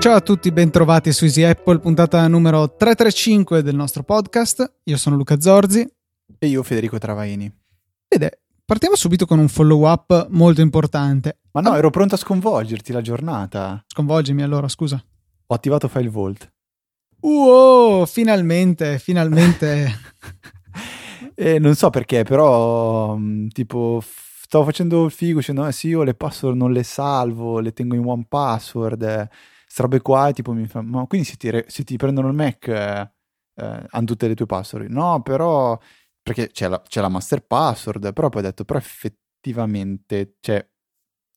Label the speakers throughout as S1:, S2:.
S1: Ciao a tutti, bentrovati su Easy Apple, puntata numero 335 del nostro podcast. Io sono Luca Zorzi.
S2: E io Federico Travaini.
S1: Vede, partiamo subito con un follow up molto importante.
S2: Ma no, ero pronto a sconvolgerti la giornata.
S1: Sconvolgimi allora, scusa.
S2: Ho attivato File Vault.
S1: Uh, finalmente, finalmente.
S2: e non so perché, però, mm, tipo, stavo facendo il figo dicendo, eh sì, io le password non le salvo, le tengo in one password. Eh robe qua e tipo mi fa, ma quindi se ti, re- se ti prendono il Mac eh, eh, hanno tutte le tue password? No, però, perché c'è la, c'è la master password, però poi ho detto, però effettivamente, cioè,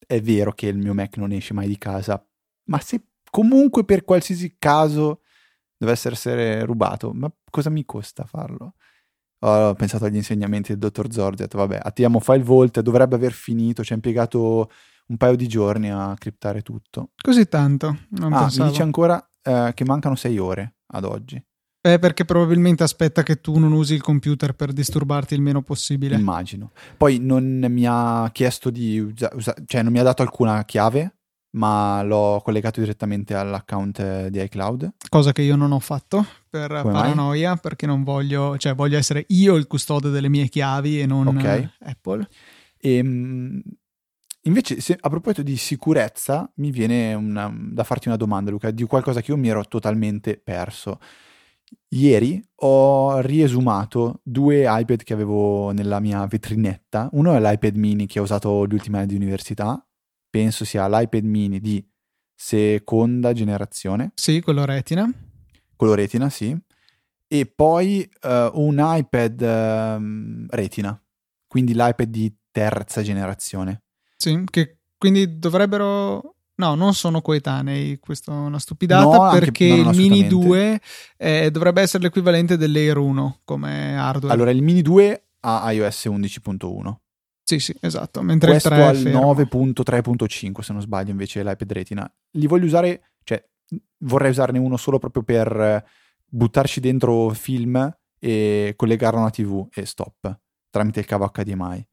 S2: è vero che il mio Mac non esce mai di casa, ma se comunque per qualsiasi caso dovesse essere rubato, ma cosa mi costa farlo? Ho pensato agli insegnamenti del dottor Zorzi, ho detto vabbè, attiviamo File Vault, dovrebbe aver finito, ci ha impiegato un paio di giorni a criptare tutto.
S1: Così tanto? Non
S2: ah,
S1: pensavo.
S2: mi dice ancora eh, che mancano sei ore ad oggi.
S1: Eh, perché probabilmente aspetta che tu non usi il computer per disturbarti il meno possibile.
S2: Immagino. Poi non mi ha chiesto di usare, usa- cioè non mi ha dato alcuna chiave, ma l'ho collegato direttamente all'account di iCloud.
S1: Cosa che io non ho fatto per
S2: Come
S1: paranoia,
S2: mai?
S1: perché non voglio, cioè voglio essere io il custode delle mie chiavi e non
S2: Ok.
S1: Apple.
S2: E mh, invece, se- a proposito di sicurezza, mi viene una- da farti una domanda, Luca, di qualcosa che io mi ero totalmente perso. Ieri ho riesumato due iPad che avevo nella mia vetrinetta. Uno è l'iPad mini che ho usato gli ultimi anni di università. Penso sia l'iPad mini di seconda generazione,
S1: Sì, quello retina.
S2: quello retina, sì. E poi eh, un iPad ehm, retina, quindi l'iPad di terza generazione.
S1: Sì, che quindi dovrebbero... No, non sono coetanei, questa è una stupidata
S2: No, anche-
S1: perché
S2: no,
S1: il Mini
S2: assolutamente.
S1: 2 eh, dovrebbe essere l'equivalente dell'Air 1 come hardware.
S2: Allora, il Mini 2 ha iOS 11.1.
S1: Sì, sì, esatto, mentre
S2: Questo
S1: il 3
S2: ha
S1: è
S2: il
S1: fermo.
S2: 9.3.5 se non sbaglio invece l'iPad Retina. Li voglio usare, cioè vorrei usarne uno solo proprio per buttarci dentro film e collegarlo a una TV e stop tramite il cavo HDMI.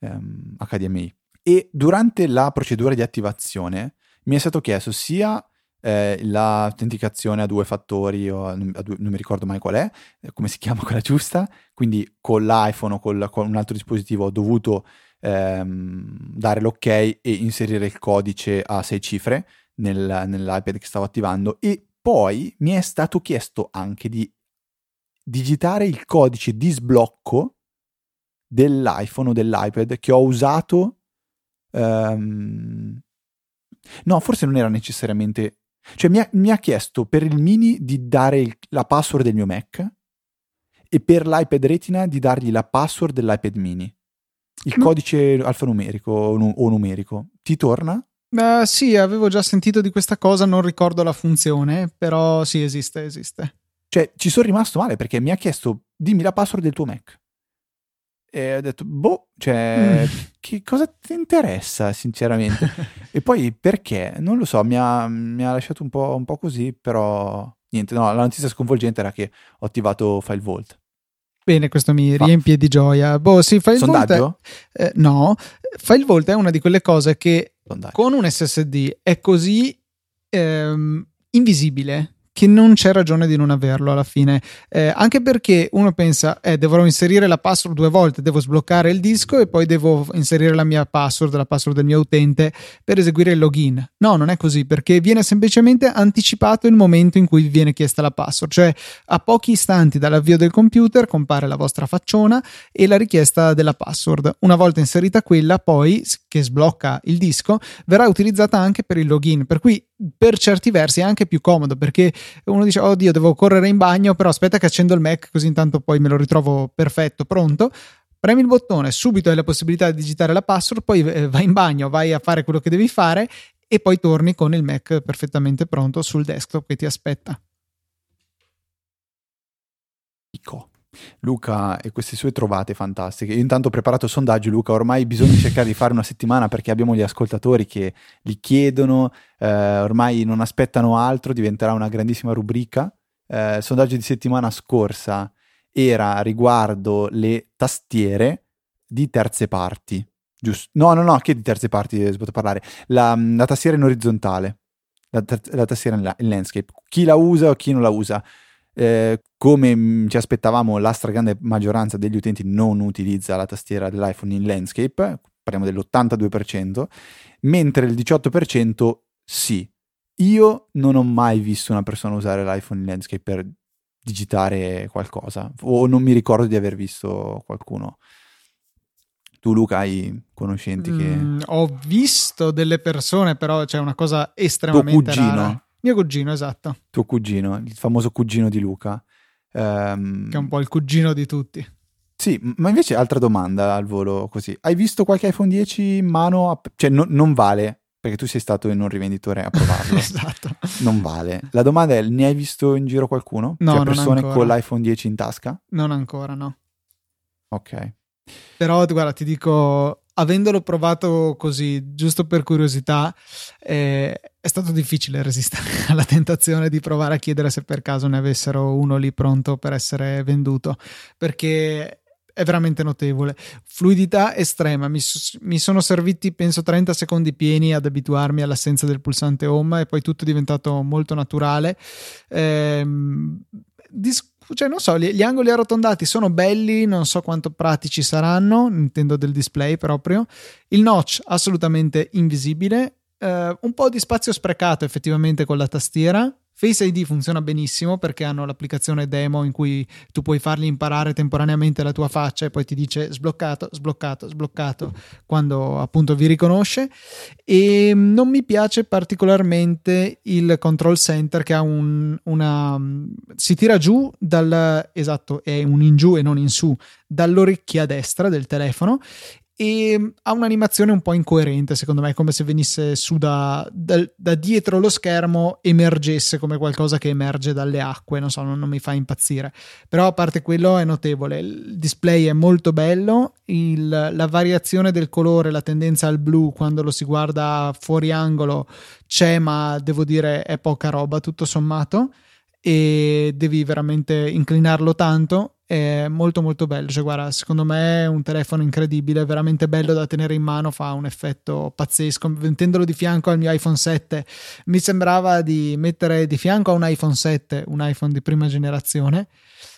S2: ehm, HDMI. E durante la procedura di attivazione mi è stato chiesto sia eh, l'autenticazione a due fattori, o a- due- non mi ricordo mai qual è, eh, come si chiama quella giusta, quindi con l'iPhone o col- con un altro dispositivo ho dovuto ehm, dare l'ok e inserire il codice a sei cifre nel- nell'iPad che stavo attivando e poi mi è stato chiesto anche di digitare il codice di sblocco dell'iPhone o dell'iPad che ho usato ehm, no forse non era necessariamente cioè mi ha, mi ha chiesto per il mini di dare il- la password del mio Mac e per l'iPad Retina di dargli la password dell'iPad mini il
S1: Ma-
S2: codice alfanumerico o, nu- o numerico ti torna?
S1: Eh, sì, avevo già sentito di questa cosa, non ricordo la funzione, però sì, esiste, esiste.
S2: Cioè, ci sono rimasto male perché mi ha chiesto dimmi la password del tuo Mac. E ho detto, boh, cioè,
S1: Mm.
S2: che cosa ti interessa, sinceramente? e poi perché? Non lo so, mi ha, mi ha lasciato un po', un po' così, però niente, no, la notizia sconvolgente era che ho attivato File Vault.
S1: Bene, questo mi
S2: Fa-
S1: riempie di gioia. Boh, sì, File Vault è,
S2: Sondaggio?
S1: eh, no, File Vault è una di quelle cose che
S2: Sondaggio.
S1: con un SSD è così ehm, invisibile che non c'è ragione di non averlo alla fine. Eh, anche perché uno pensa, eh, dovrò inserire la password due volte, devo sbloccare il disco e poi devo inserire la mia password, la password del mio utente per eseguire il login. No, non è così, perché viene semplicemente anticipato il momento in cui vi viene chiesta la password, cioè a pochi istanti dall'avvio del computer compare la vostra facciona e la richiesta della password. Una volta inserita quella, poi che sblocca il disco, verrà utilizzata anche per il login, per cui per certi versi è anche più comodo perché uno dice oddio devo correre in bagno però aspetta che accendo il Mac così intanto poi me lo ritrovo perfetto pronto. Premi il bottone subito hai la possibilità di digitare la password poi eh, vai in bagno vai a fare quello che devi fare e poi torni con il Mac perfettamente pronto sul desktop che ti aspetta.
S2: Dico. Luca e queste sue trovate fantastiche. Io intanto ho preparato il sondaggio, Luca, ormai bisogna cercare di fare una settimana perché abbiamo gli ascoltatori che li chiedono, eh, ormai non aspettano altro, diventerà una grandissima rubrica. Eh, il sondaggio di settimana scorsa era riguardo le tastiere di terze parti. Giusto? No, no, no, che di terze parti ho sbagliato a parlare? La, la tastiera in orizzontale. la, la tastiera in landscape. Chi la usa o chi non la usa. Eh, come mm, ci aspettavamo, la stragrande maggioranza degli utenti non utilizza la tastiera dell'iPhone in landscape, parliamo dell'82%, mentre il 18% sì. Io non ho mai visto una persona usare l'iPhone in landscape per digitare qualcosa, o non mi ricordo di aver visto qualcuno. Tu, Luca, hai conoscenti mm, che.
S1: Ho visto delle persone, però c'è una cosa estremamente Tuo cugino. Rara. Mio cugino, esatto.
S2: Tuo cugino, il famoso cugino di Luca.
S1: Um, che è un po' il cugino di tutti.
S2: Sì, ma invece altra domanda al volo così. Hai visto qualche iPhone 10 in mano? A... Cioè, no, non vale, perché tu sei stato in un rivenditore a provarlo.
S1: esatto.
S2: Non vale. La domanda è, ne hai visto in giro qualcuno?
S1: No,
S2: cioè, persone
S1: ancora.
S2: con l'iPhone 10 in tasca?
S1: Non ancora, no.
S2: Ok.
S1: Però, guarda, ti dico, avendolo provato così, giusto per curiosità, eh, è stato difficile resistere alla tentazione di provare a chiedere se per caso ne avessero uno lì pronto per essere venduto, perché è veramente notevole. Fluidità estrema, mi, mi, sono serviti penso 30 secondi pieni ad abituarmi all'assenza del pulsante home e poi tutto è diventato molto naturale. Dis- cioè, non so, gli, gli, angoli arrotondati sono belli, non so quanto pratici saranno, intendo del display proprio. Il notch assolutamente invisibile, eh, un po' di spazio sprecato effettivamente con la tastiera, Face ID funziona benissimo perché hanno l'applicazione demo in cui tu puoi fargli imparare temporaneamente la tua faccia e poi ti dice sbloccato, sbloccato, sbloccato quando appunto vi riconosce. E non mi piace particolarmente il control center che ha un, una. si tira giù dal esatto, è un in giù e non in su dall'orecchia destra del telefono e ha un'animazione un po' incoerente secondo me, come se venisse su da, da, da, dietro lo schermo emergesse come qualcosa che emerge dalle acque, non so, non, non, mi fa impazzire, però a parte quello è notevole, il display è molto bello, il, la variazione del colore, la tendenza al blu quando lo si guarda fuori angolo c'è, ma devo dire è poca roba tutto sommato e devi veramente inclinarlo tanto è molto molto bello. Cioè guarda secondo me è un telefono incredibile veramente bello da tenere in mano fa un effetto pazzesco. Mettendolo di fianco al mio iPhone 7 mi sembrava di mettere di fianco a un iPhone 7 un iPhone di prima generazione.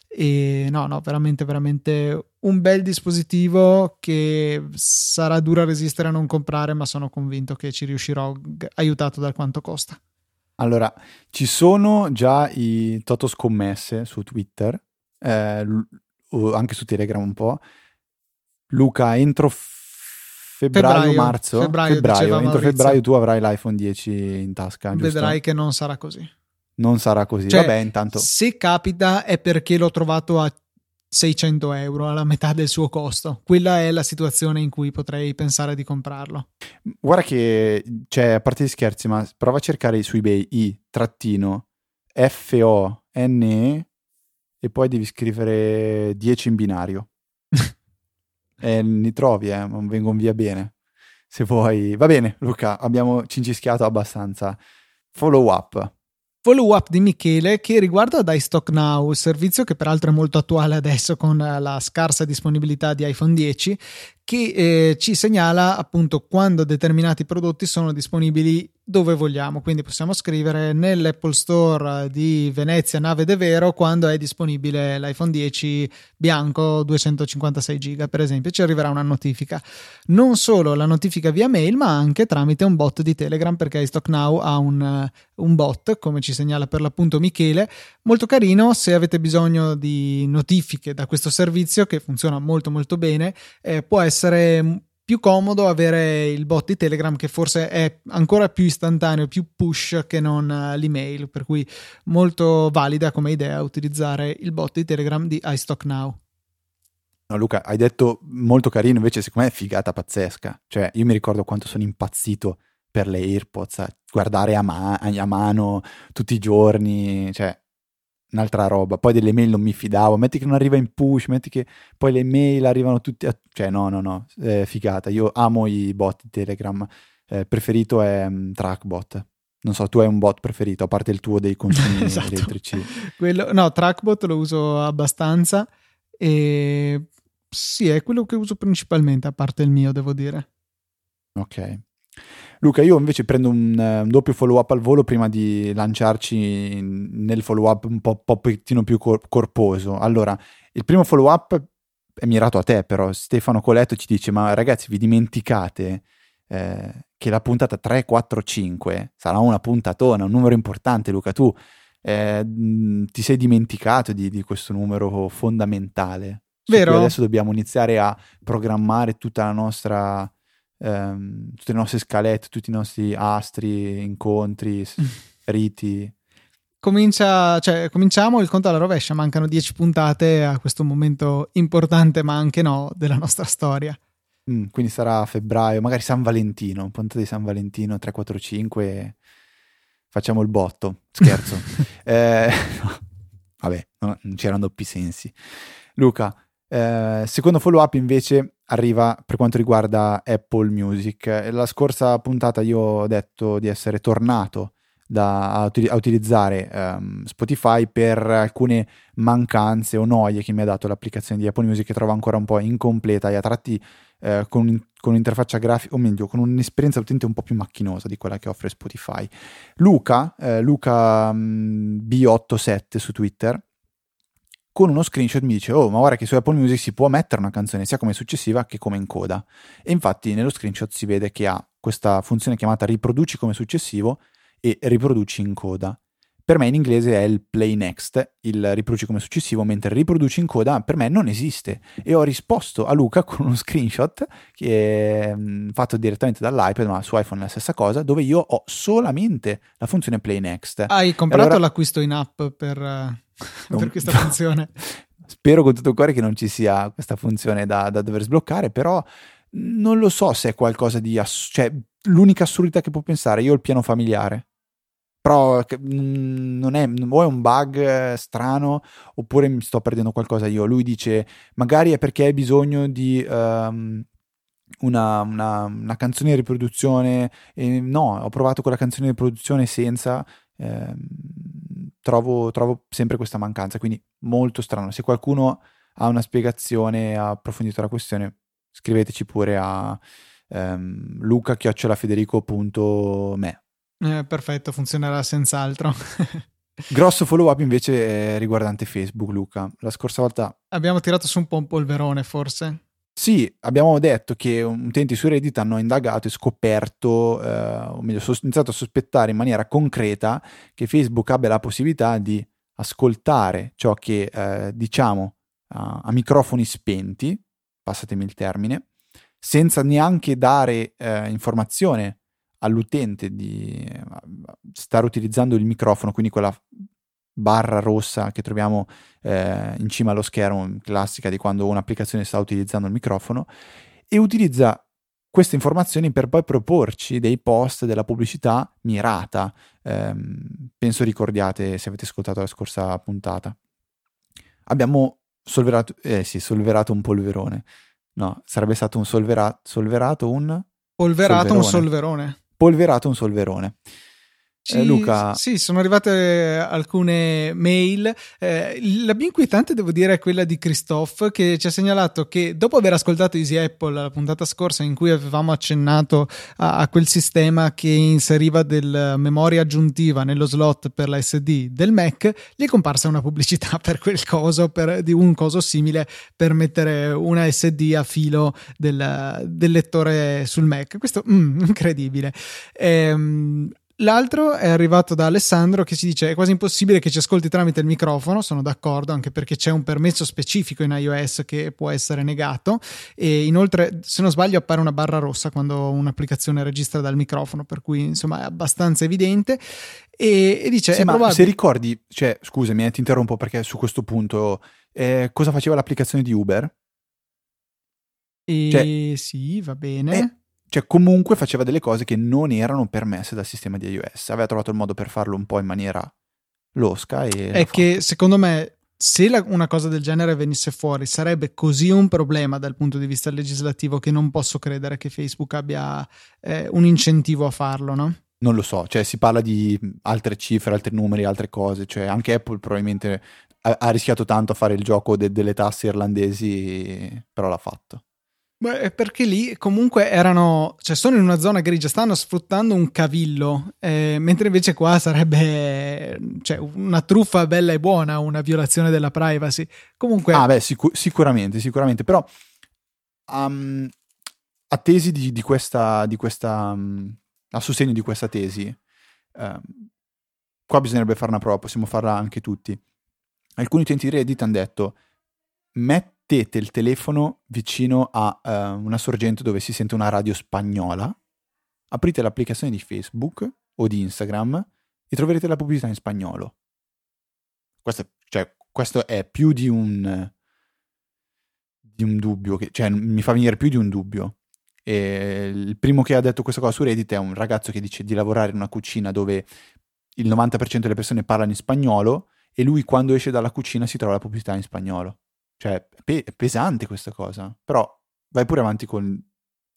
S1: E no no veramente veramente un bel dispositivo che sarà duro a resistere a non comprare ma sono convinto che ci riuscirò aiutato da quanto costa
S2: allora ci sono già i toto scommesse su Twitter eh, anche su Telegram un po'. Luca, entro febbraio, febbraio marzo,
S1: febbraio, febbraio
S2: entro febbraio tu avrai l'iPhone 10 in tasca. Giusto?
S1: Vedrai che non sarà così.
S2: Non sarà così,
S1: cioè,
S2: vabbè, intanto.
S1: Se capita è perché l'ho trovato a 600 euro, alla metà del suo costo. Quella è la situazione in cui potrei pensare di comprarlo.
S2: Guarda che, cioè, a parte gli scherzi, ma prova a cercare su eBay i trattino F-O-N-E e poi devi scrivere 10 in binario. e li trovi, eh, vengono via bene. Se vuoi. Va bene, Luca, abbiamo cincischiato abbastanza. Follow up.
S1: Follow up di Michele che riguarda iStock Now, servizio che peraltro è molto attuale adesso con la scarsa disponibilità di iPhone 10, che eh, ci segnala appunto quando determinati prodotti sono disponibili dove vogliamo, quindi possiamo scrivere nell'Apple Store di Venezia Nave De Vero quando è disponibile l'iPhone 10 bianco 256 giga per esempio, ci arriverà una notifica. Non solo la notifica via mail, ma anche tramite un bot di Telegram perché iStock Now ha un, un bot, come ci segnala per l'appunto Michele, molto carino se avete bisogno di notifiche da questo servizio che funziona molto molto bene, eh, può essere più comodo avere il bot di Telegram che forse è ancora più istantaneo, più push che non eh, l'email, per cui molto valida come idea utilizzare il bot di Telegram di iStock Now.
S2: No, Luca, hai detto molto carino, invece secondo me è figata pazzesca. Cioè, io mi ricordo quanto sono impazzito per le AirPods, a guardare a, ma- a mano tutti i giorni, cioè un'altra roba. Poi delle mail non mi fidavo. Metti che non arriva in push, metti che poi le mail arrivano tutti. A... Cioè, no, no, no, eh, figata. Io amo i bot di Telegram. Eh, preferito è um, Trackbot. Non so, tu hai un bot preferito, a parte il tuo dei consumi esatto. elettrici.
S1: Quello, no, Trackbot lo uso abbastanza. E sì, è quello che uso principalmente, a parte il mio, devo dire.
S2: Ok. Luca, io invece prendo un, un doppio follow up al volo prima di lanciarci nel follow up un po', po più cor- corposo. Allora, il primo follow up è mirato a te, però Stefano Coletto ci dice: Ma ragazzi, vi dimenticate eh, che la puntata 345 sarà una puntatona, un numero importante, Luca. Tu eh, ti sei dimenticato di, di questo numero fondamentale.
S1: Vero?
S2: Adesso dobbiamo iniziare a programmare tutta la nostra. Ehm, tutte le nostre scalette, tutti i nostri astri, incontri, riti.
S1: Comincia, cioè, cominciamo il conto alla rovescia, mancano dieci puntate a questo momento importante, ma anche no, della nostra storia.
S2: Mm, quindi sarà febbraio, magari San Valentino, puntata di San Valentino 345, facciamo il botto, scherzo. eh, vabbè, no, non c'erano doppi sensi. Luca, eh, secondo follow up invece arriva per quanto riguarda Apple Music. La scorsa puntata io ho detto di essere tornato da, a, a, utilizzare um, Spotify per alcune mancanze o noie che mi ha dato l'applicazione di Apple Music che trovo ancora un po' incompleta e a tratti eh, con, con, un'interfaccia grafica, o meglio, con un'esperienza utente un po' più macchinosa di quella che offre Spotify. Luca, eh, Luca um, B87 su Twitter, con uno screenshot mi dice oh ma guarda che su Apple Music si può mettere una canzone sia come successiva che come in coda e infatti nello screenshot si vede che ha questa funzione chiamata riproduci come successivo e riproduci in coda. Per me in inglese è il play next, il riproduci come successivo, mentre riproduci in coda per me non esiste. E ho risposto a Luca con uno screenshot che è mm, fatto direttamente dall'iPad, ma su iPhone è la stessa cosa, dove io ho solamente la funzione play next.
S1: Hai comprato allora... l'acquisto in app per, uh, per questa funzione?
S2: Spero con tutto il cuore che non ci sia questa funzione da, da dover sbloccare, però non lo so se è qualcosa di... Ass- cioè, l'unica assurdità che può pensare, io ho il piano familiare però mm, non è, o è un bug eh, strano oppure mi sto perdendo qualcosa io. Lui dice magari è perché hai bisogno di um, una, una, una, canzone di riproduzione. E no, ho provato quella canzone di riproduzione senza. Eh, trovo, trovo sempre questa mancanza, quindi molto strano. Se qualcuno ha una spiegazione, ha approfondito la questione, scriveteci pure a um, luca-federico.me
S1: eh, perfetto, funzionerà senz'altro.
S2: Grosso follow up invece riguardante Facebook, Luca. La scorsa volta
S1: abbiamo tirato su un po' un polverone, forse.
S2: Sì, abbiamo detto che utenti su Reddit hanno indagato e scoperto, eh, o meglio, sono iniziato a sospettare in maniera concreta che Facebook abbia la possibilità di ascoltare ciò che eh, diciamo a, a, microfoni spenti, passatemi il termine, senza neanche dare eh, informazione all'utente di stare utilizzando il microfono, quindi quella barra rossa che troviamo eh, in cima allo schermo, classica di quando un'applicazione sta utilizzando il microfono, e utilizza queste informazioni per poi proporci dei post della pubblicità mirata. Eh, penso ricordiate se avete ascoltato la scorsa puntata. Abbiamo solverato, eh sì, solverato un polverone. No, sarebbe stato un solvera, solverato un...
S1: Polverato solverone. un solverone
S2: polverato un solverone.
S1: Ci, eh, Luca. Sì, sono arrivate alcune mail. Eh, la più inquietante, devo dire, è quella di Christophe che ci ha segnalato che dopo aver ascoltato Easy Apple la puntata scorsa in cui avevamo accennato a, a quel sistema che inseriva del memoria aggiuntiva nello slot per la SD del Mac, gli è comparsa una pubblicità per quel coso, per, di un coso simile per mettere una SD a filo del, del lettore sul Mac. Questo mm, incredibile. Ehm, L'altro è arrivato da Alessandro che ci dice è quasi impossibile che ci ascolti tramite il microfono, sono d'accordo anche perché c'è un permesso specifico in iOS che può essere negato e inoltre se non sbaglio appare una barra rossa quando un'applicazione registra dal microfono per cui insomma è abbastanza evidente e, e dice
S2: sì,
S1: è probabile...
S2: se ricordi, cioè scusami eh, ti interrompo perché su questo punto eh, cosa faceva l'applicazione di Uber?
S1: E cioè, sì, va bene.
S2: Eh, cioè comunque faceva delle cose che non erano permesse dal sistema di iOS. Aveva trovato il modo per farlo un po' in maniera losca. E
S1: è che secondo me se la, una cosa del genere venisse fuori sarebbe così un problema dal punto di vista legislativo che non posso credere che Facebook abbia eh, un incentivo a farlo, no?
S2: Non lo so, cioè si parla di altre cifre, altri numeri, altre cose, cioè anche Apple probabilmente ha, ha rischiato tanto a fare il gioco de, delle tasse irlandesi, però l'ha fatto.
S1: Beh, perché lì comunque erano, cioè sono in una zona grigia, stanno sfruttando un cavillo, eh, mentre invece qua sarebbe cioè, una truffa bella e buona, una violazione della privacy. Comunque...
S2: Ah beh, sicu- sicuramente, sicuramente, però um, a tesi di, di questa, di questa um, a sostegno di questa tesi, um, qua bisognerebbe fare una prova, possiamo farla anche tutti. Alcuni utenti di Reddit hanno detto, metti mettete il telefono vicino a uh, una sorgente dove si sente una radio spagnola, aprite l'applicazione di Facebook o di Instagram e troverete la pubblicità in spagnolo. Questo, cioè, questo è più di un, di un dubbio, che, cioè mi fa venire più di un dubbio. E il primo che ha detto questa cosa su Reddit è un ragazzo che dice di lavorare in una cucina dove il 90% delle persone parlano in spagnolo e lui quando esce dalla cucina si trova la pubblicità in spagnolo. Cioè, è pesante questa cosa. Però vai pure avanti con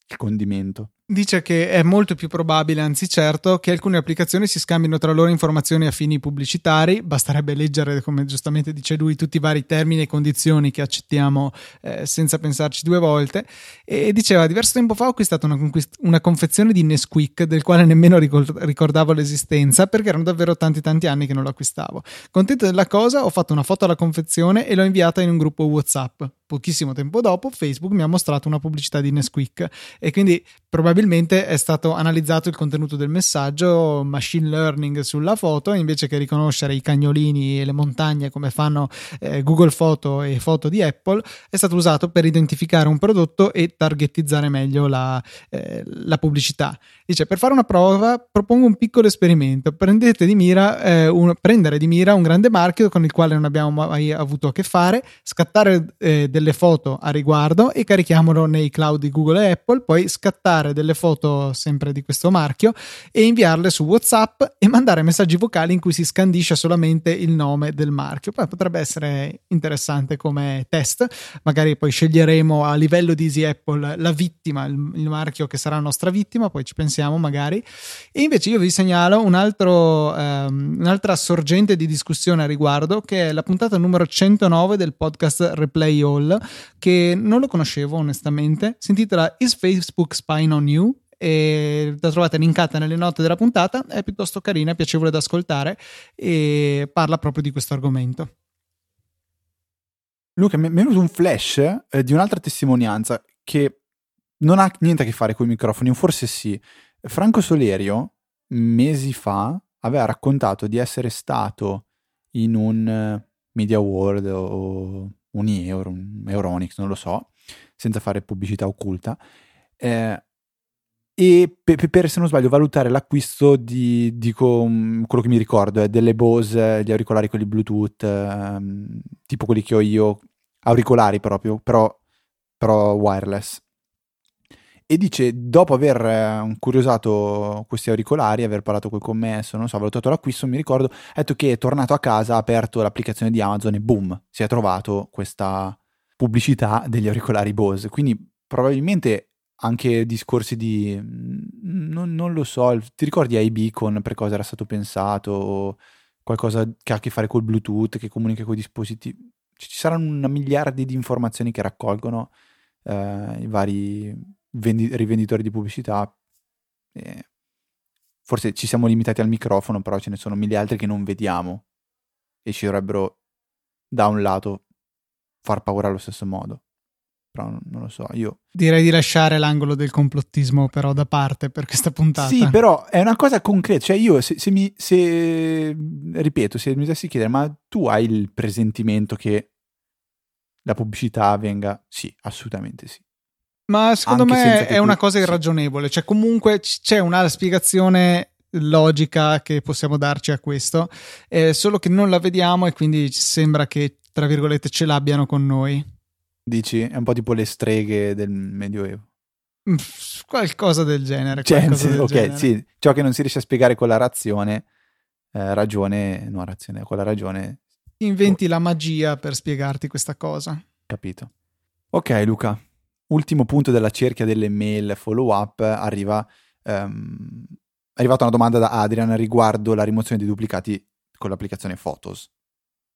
S2: il condimento.
S1: Dice che è molto più probabile, anzi certo, che alcune applicazioni si scambino tra loro informazioni a fini pubblicitari. Basterebbe leggere, come giustamente dice lui, tutti i vari termini e condizioni che accettiamo eh, senza pensarci due volte. E diceva, diverso tempo fa ho acquistato una, conquist- una confezione di Nesquik del quale nemmeno ricord- ricordavo l'esistenza perché erano davvero tanti tanti anni che non lo acquistavo. Contento della cosa, ho fatto una foto alla confezione e l'ho inviata in un gruppo WhatsApp. Pochissimo tempo dopo, Facebook mi ha mostrato una pubblicità di Nesquik e quindi probabilmente è stato analizzato il contenuto del messaggio, machine learning sulla foto, invece che riconoscere i cagnolini e le montagne come fanno eh, Google Foto e foto di Apple, è stato usato per identificare un prodotto e targetizzare meglio la, eh, la pubblicità. Dice, per fare una prova propongo un piccolo esperimento, prendete di mira, eh, un, prendere di mira un grande marchio con il quale non abbiamo mai avuto a che fare, scattare eh, delle foto a riguardo e carichiamolo nei cloud di Google e Apple, poi scattare delle foto sempre di questo marchio e inviarle su WhatsApp e mandare messaggi vocali in cui si scandisce solamente il nome del marchio. Poi potrebbe essere interessante come test, magari poi sceglieremo a livello di Easy Apple la vittima, il, il marchio che sarà nostra vittima, poi ci pensiamo magari. E invece io vi segnalo un altro, um, un'altra sorgente di discussione a riguardo che è la puntata numero 109 del podcast Replay All che non lo conoscevo onestamente, si intitola Is Facebook Spying on You? E la trovate linkata nelle note della puntata, è piuttosto carina, piacevole da ascoltare e parla proprio di questo argomento.
S2: Luca, mi è venuto un flash eh, di un'altra testimonianza che non ha niente a che fare con i microfoni, forse sì. Franco Solerio, mesi fa, aveva raccontato di essere stato in un eh, Media World o un Euro, un Euronics, non lo so, senza fare pubblicità occulta, eh, e per, per, se non sbaglio valutare l'acquisto di, dico um, quello che mi ricordo è delle Bose, gli auricolari quelli Bluetooth um, tipo quelli che ho io auricolari proprio però, però wireless e dice dopo aver uh, curiosato questi auricolari aver parlato col commesso non so ha valutato l'acquisto mi ricordo ha detto che è tornato a casa ha aperto l'applicazione di Amazon e boom si è trovato questa pubblicità degli auricolari Bose. Quindi probabilmente anche discorsi di mm, non, non, lo so, ti ricordi iBeacon per cosa era stato pensato qualcosa che ha a che fare col Bluetooth che comunica con i dispositivi ci saranno una miliardi di informazioni che raccolgono eh, i vari vendi- rivenditori di pubblicità e forse ci siamo limitati al microfono però ce ne sono mille altri che non vediamo e ci dovrebbero da un lato far paura allo stesso modo però non lo so, io...
S1: Direi di lasciare l'angolo del complottismo però da parte per questa puntata.
S2: Sì, però è una cosa concreta, cioè io se, se mi, se, ripeto, se mi dovessi chiedere, ma tu hai il presentimento che la pubblicità venga? Sì, assolutamente sì.
S1: Ma secondo me è tu... una cosa irragionevole, cioè comunque c'è una spiegazione logica che possiamo darci a questo, eh, solo che non la vediamo e quindi sembra che, tra virgolette, ce l'abbiano con noi.
S2: Dici? È un po' tipo le streghe del Medioevo.
S1: Mm, qualcosa del genere.
S2: Cioè,
S1: sì,
S2: del
S1: ok,
S2: genere. sì. Ciò che non si riesce a spiegare con la razione, eh, ragione, no razione, con la ragione...
S1: Inventi oh. la magia per spiegarti questa cosa.
S2: Capito. Ok Luca, ultimo punto della cerchia delle mail follow up, arriva... Um, è arrivata una domanda da Adrian riguardo la rimozione dei duplicati con l'applicazione Photos.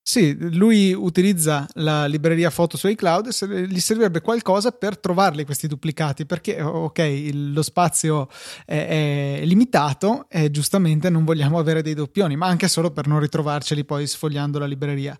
S1: Sì, lui utilizza la libreria foto su iCloud e gli servirebbe qualcosa per trovarli questi duplicati perché ok, il, lo spazio è, è, limitato e giustamente non vogliamo avere dei doppioni, ma anche solo per non ritrovarceli poi sfogliando la libreria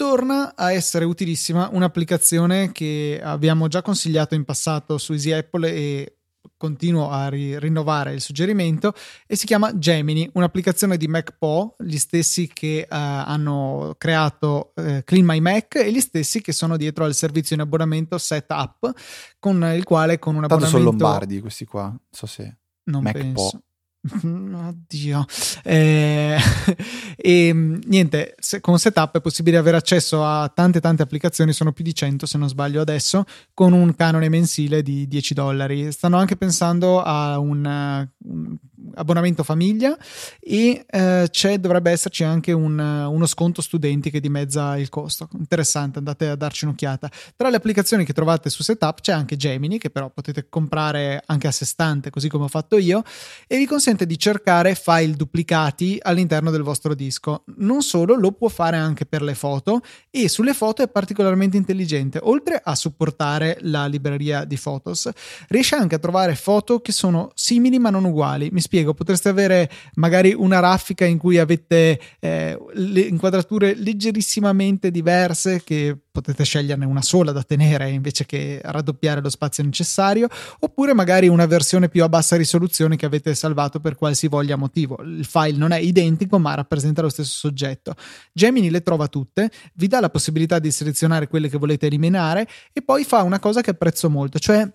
S1: torna a essere utilissima un'applicazione che abbiamo già consigliato in passato su Easy Apple e continuo a ri- rinnovare il suggerimento e si chiama Gemini, un'applicazione di MacPo, gli stessi che uh, hanno creato uh, Clean My Mac e gli stessi che sono dietro al servizio in abbonamento Setup, con il quale con un
S2: Tanto
S1: abbonamento...
S2: sono lombardi questi qua, non so se...
S1: Non
S2: MacPo.
S1: penso. Oddio. Eh, e niente, se, con Setup è possibile avere accesso a tante tante applicazioni, sono più di 100 se non sbaglio adesso, con un canone mensile di 10 dollari. Stanno anche pensando a un, un abbonamento famiglia e eh, dovrebbe esserci anche un, uno sconto studenti che dimezza il costo. Interessante, andate a darci un'occhiata. Tra le applicazioni che trovate su Setup c'è anche Gemini, che però potete comprare anche a sé stante, così come ho fatto io, e vi consente consente di cercare file duplicati all'interno del vostro disco. Non solo, lo può fare anche per le foto e sulle foto è particolarmente intelligente. Oltre a supportare la libreria di Photos, riesce anche a trovare foto che sono simili ma non uguali. Mi spiego, potreste avere magari una raffica in cui avete eh, le inquadrature leggerissimamente diverse che potete sceglierne una sola da tenere invece che raddoppiare lo spazio necessario, oppure magari una versione più a bassa risoluzione che avete salvato per qualsivoglia motivo. Il file non è identico, ma rappresenta lo stesso soggetto. Gemini le trova tutte, vi dà la possibilità di selezionare quelle che volete eliminare e poi fa una cosa che apprezzo molto, cioè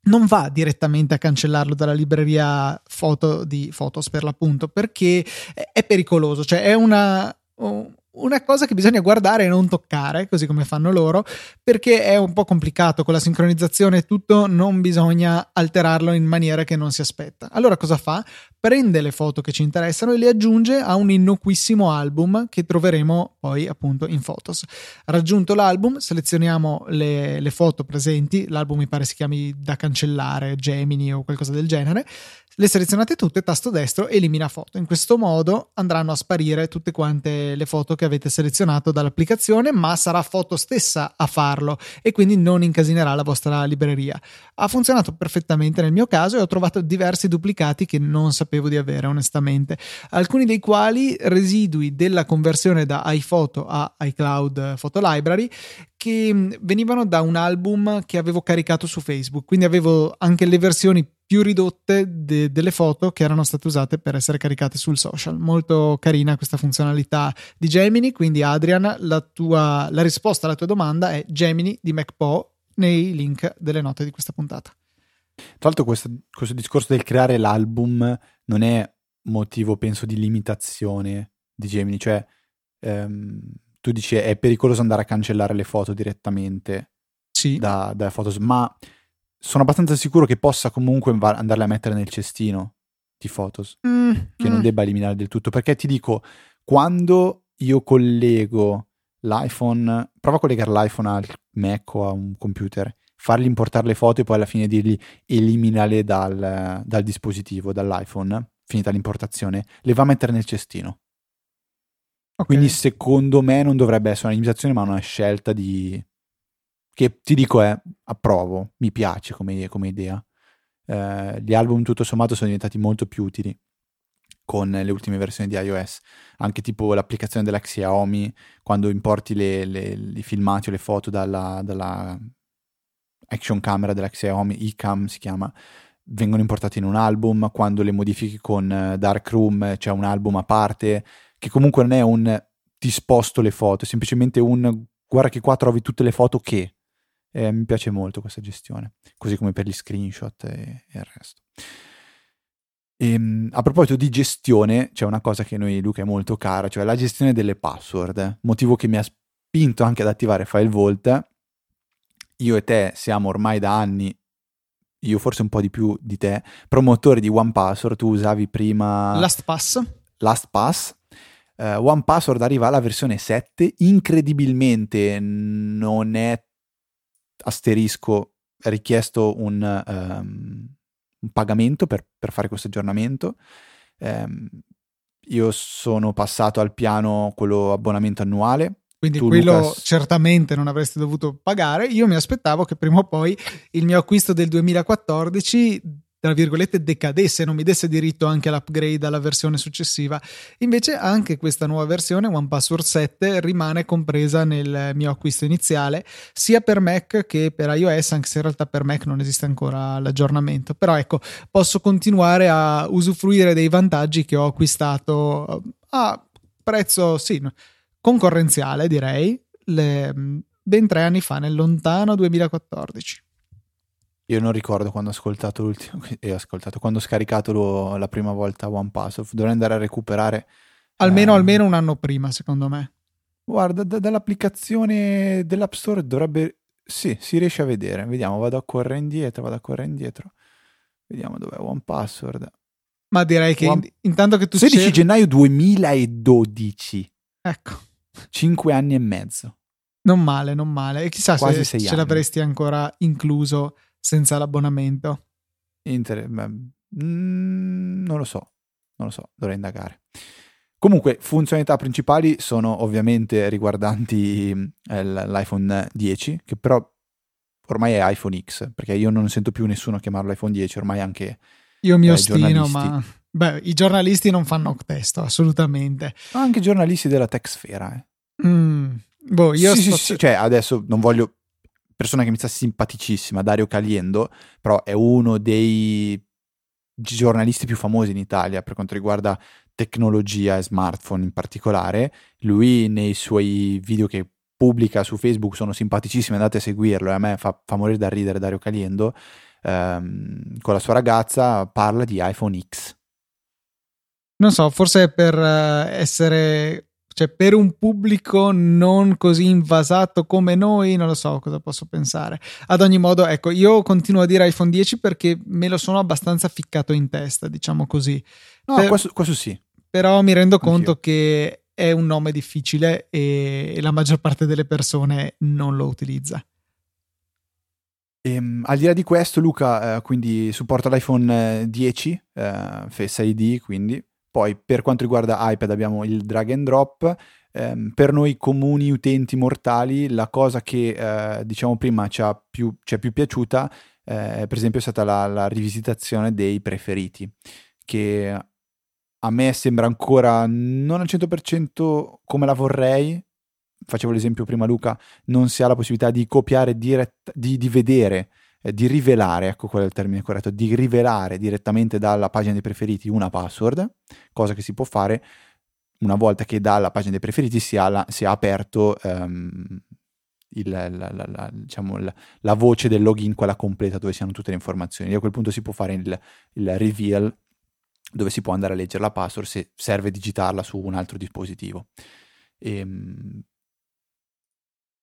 S1: non va direttamente a cancellarlo dalla libreria foto di Photos per l'appunto perché è pericoloso, cioè è una una cosa che bisogna guardare e non toccare, così come fanno loro, perché è un po' complicato con la sincronizzazione e tutto, non bisogna alterarlo in maniera che non si aspetta. Allora cosa fa? Prende le foto che ci interessano e le aggiunge a un innocuissimo album che troveremo poi appunto in Photos. Raggiunto l'album, selezioniamo le, le foto presenti, l'album mi pare si chiami da cancellare, Gemini o qualcosa del genere, le selezionate tutte, tasto destro, elimina foto. In questo modo andranno a sparire tutte quante le foto che avete selezionato dall'applicazione, ma sarà foto stessa a farlo e quindi non incasinerà la vostra libreria. Ha funzionato perfettamente nel mio caso e ho trovato diversi duplicati che non sapevo di avere onestamente, alcuni dei quali residui della conversione da iPhoto a iCloud Photo Library che venivano da un album che avevo caricato su Facebook, quindi avevo anche le versioni più ridotte de- delle foto che erano state usate per essere caricate sul social. Molto carina questa funzionalità di Gemini, quindi Adrian, la, tua, la risposta alla tua domanda è Gemini di MacPo nei link delle note di questa puntata.
S2: Tra l'altro questo, questo discorso del creare l'album non è motivo, penso, di limitazione di Gemini, cioè ehm, tu dici è pericoloso andare a cancellare le foto direttamente
S1: sì.
S2: da, da Photos, ma sono abbastanza sicuro che possa comunque andarle a mettere nel cestino di Photos, mm, che mm. non debba eliminare del tutto, perché ti dico, quando io collego l'iPhone, prova a collegare l'iPhone al Mac o a un computer, fargli importare le foto e poi alla fine dirgli eliminale dal, dal dispositivo, dall'iPhone, finita l'importazione, le va a mettere nel cestino. Okay. Quindi secondo me non dovrebbe essere una limitazione, ma una scelta di, che ti dico è approvo, mi piace come, come idea. Eh, gli album tutto sommato sono diventati molto più utili con le ultime versioni di iOS, anche tipo l'applicazione della Xiaomi, quando importi le, le, i filmati o le foto dalla, dalla action camera della Xiaomi, iCam si chiama, vengono importate in un album, quando le modifichi con eh, Darkroom c'è un album a parte, che comunque non è un ti sposto le foto, è semplicemente un guarda che qua trovi tutte le foto che e mi piace molto questa gestione, così come per gli screenshot e, e il resto. E, ehm, a proposito di gestione, c'è una cosa che a noi Luca è molto cara, cioè la gestione delle password, motivo che mi ha spinto anche ad attivare FileVault. Io e te siamo ormai da anni, io forse un po' di più di te, promotori di OnePassword, tu usavi prima...
S1: LastPass.
S2: LastPass. Uh, OnePassword arriva alla versione 7, incredibilmente non è asterisco richiesto un, um, un pagamento per, per, fare questo aggiornamento. Um, io sono passato al piano quello abbonamento annuale,
S1: quindi
S2: Tu,
S1: quello
S2: Lucas?
S1: certamente non avresti dovuto pagare. Io mi aspettavo che prima o poi il mio acquisto del 2014 tra virgolette decadesse, non mi desse diritto anche all'upgrade alla versione successiva. Invece anche questa nuova versione OnePassword 7 rimane compresa nel mio acquisto iniziale, sia per Mac che per iOS, anche se in realtà per Mac non esiste ancora l'aggiornamento. Però ecco, posso continuare a usufruire dei vantaggi che ho acquistato a prezzo sì, concorrenziale, direi, le, ben tre anni fa, nel lontano 2014.
S2: Io non ricordo quando ho ascoltato l'ultimo, eh, ascoltato, quando ho scaricato lo- la prima volta OnePassword. Dovrei andare a recuperare.
S1: Almeno,
S2: Eh,
S1: almeno un anno prima, secondo me.
S2: Guarda, da- dall'applicazione dell'App Store dovrebbe... Sì, si riesce a vedere. Vediamo, vado a correre indietro, vado a correre indietro. Vediamo dov'è OnePassword.
S1: Ma direi che
S2: One-
S1: in- intanto che tu
S2: 16
S1: cerchi-
S2: gennaio 2012.
S1: Ecco,
S2: 5 anni e mezzo.
S1: non male, non male. E chissà
S2: Quasi
S1: se
S2: sei
S1: ce
S2: anni.
S1: l'avresti ancora incluso senza l'abbonamento.
S2: Inter- mm, non lo so, non lo so, dovrei indagare. Comunque, funzionalità principali sono ovviamente riguardanti eh, l- l'iPhone 10, che però ormai è iPhone X, perché io non sento più nessuno chiamarlo iPhone 10, ormai anche
S1: Io mi
S2: Eh,
S1: ostino, ma beh, i giornalisti non fanno testo, assolutamente.
S2: anche giornalisti della tech sfera. eh.
S1: Mm, boh, io
S2: sì, sì,
S1: sto-
S2: sì, cioè adesso non voglio persona che mi sta simpaticissima, Dario Caliendo, però è uno dei giornalisti più famosi in Italia per quanto riguarda tecnologia e smartphone in particolare. Lui nei suoi video che pubblica su Facebook sono simpaticissimi, andate a seguirlo e a me fa, fa morire da ridere Dario Caliendo. Ehm, con la sua ragazza parla di iPhone X.
S1: non so, forse per eh, essere, cioè per un pubblico non così invasato come noi, non lo so cosa posso pensare. Ad ogni modo, ecco, io continuo a dire iPhone 10 perché me lo sono abbastanza ficcato in testa, diciamo così.
S2: No,
S1: Per-
S2: questo, questo sì.
S1: Però mi rendo
S2: Anch'io.
S1: conto che è un nome difficile e la maggior parte delle persone non lo utilizza.
S2: Ehm, al di là di questo, Luca, eh, quindi supporta l'iPhone eh, 10, eh, Face ID, quindi. Poi per quanto riguarda iPad abbiamo il drag and drop. Ehm, per noi comuni utenti mortali, la cosa che eh, diciamo prima ci, più, ci è più piaciuta, eh, per esempio, è stata la, la rivisitazione dei preferiti, che a me sembra ancora non al 100% come la vorrei. Facevo l'esempio prima, Luca, non si ha la possibilità di copiare dirett- di, di vedere, eh, di rivelare, ecco qual è il termine corretto, di rivelare direttamente dalla pagina dei preferiti una password, cosa che si può fare una volta che dalla pagina dei preferiti si ha, la- si ha aperto ehm, il- la, la- diciamo, la- voce del login, quella completa dove si hanno tutte le informazioni. E a quel punto si può fare il, il reveal dove si può andare a leggere la password se serve digitarla su un altro dispositivo. Ehm,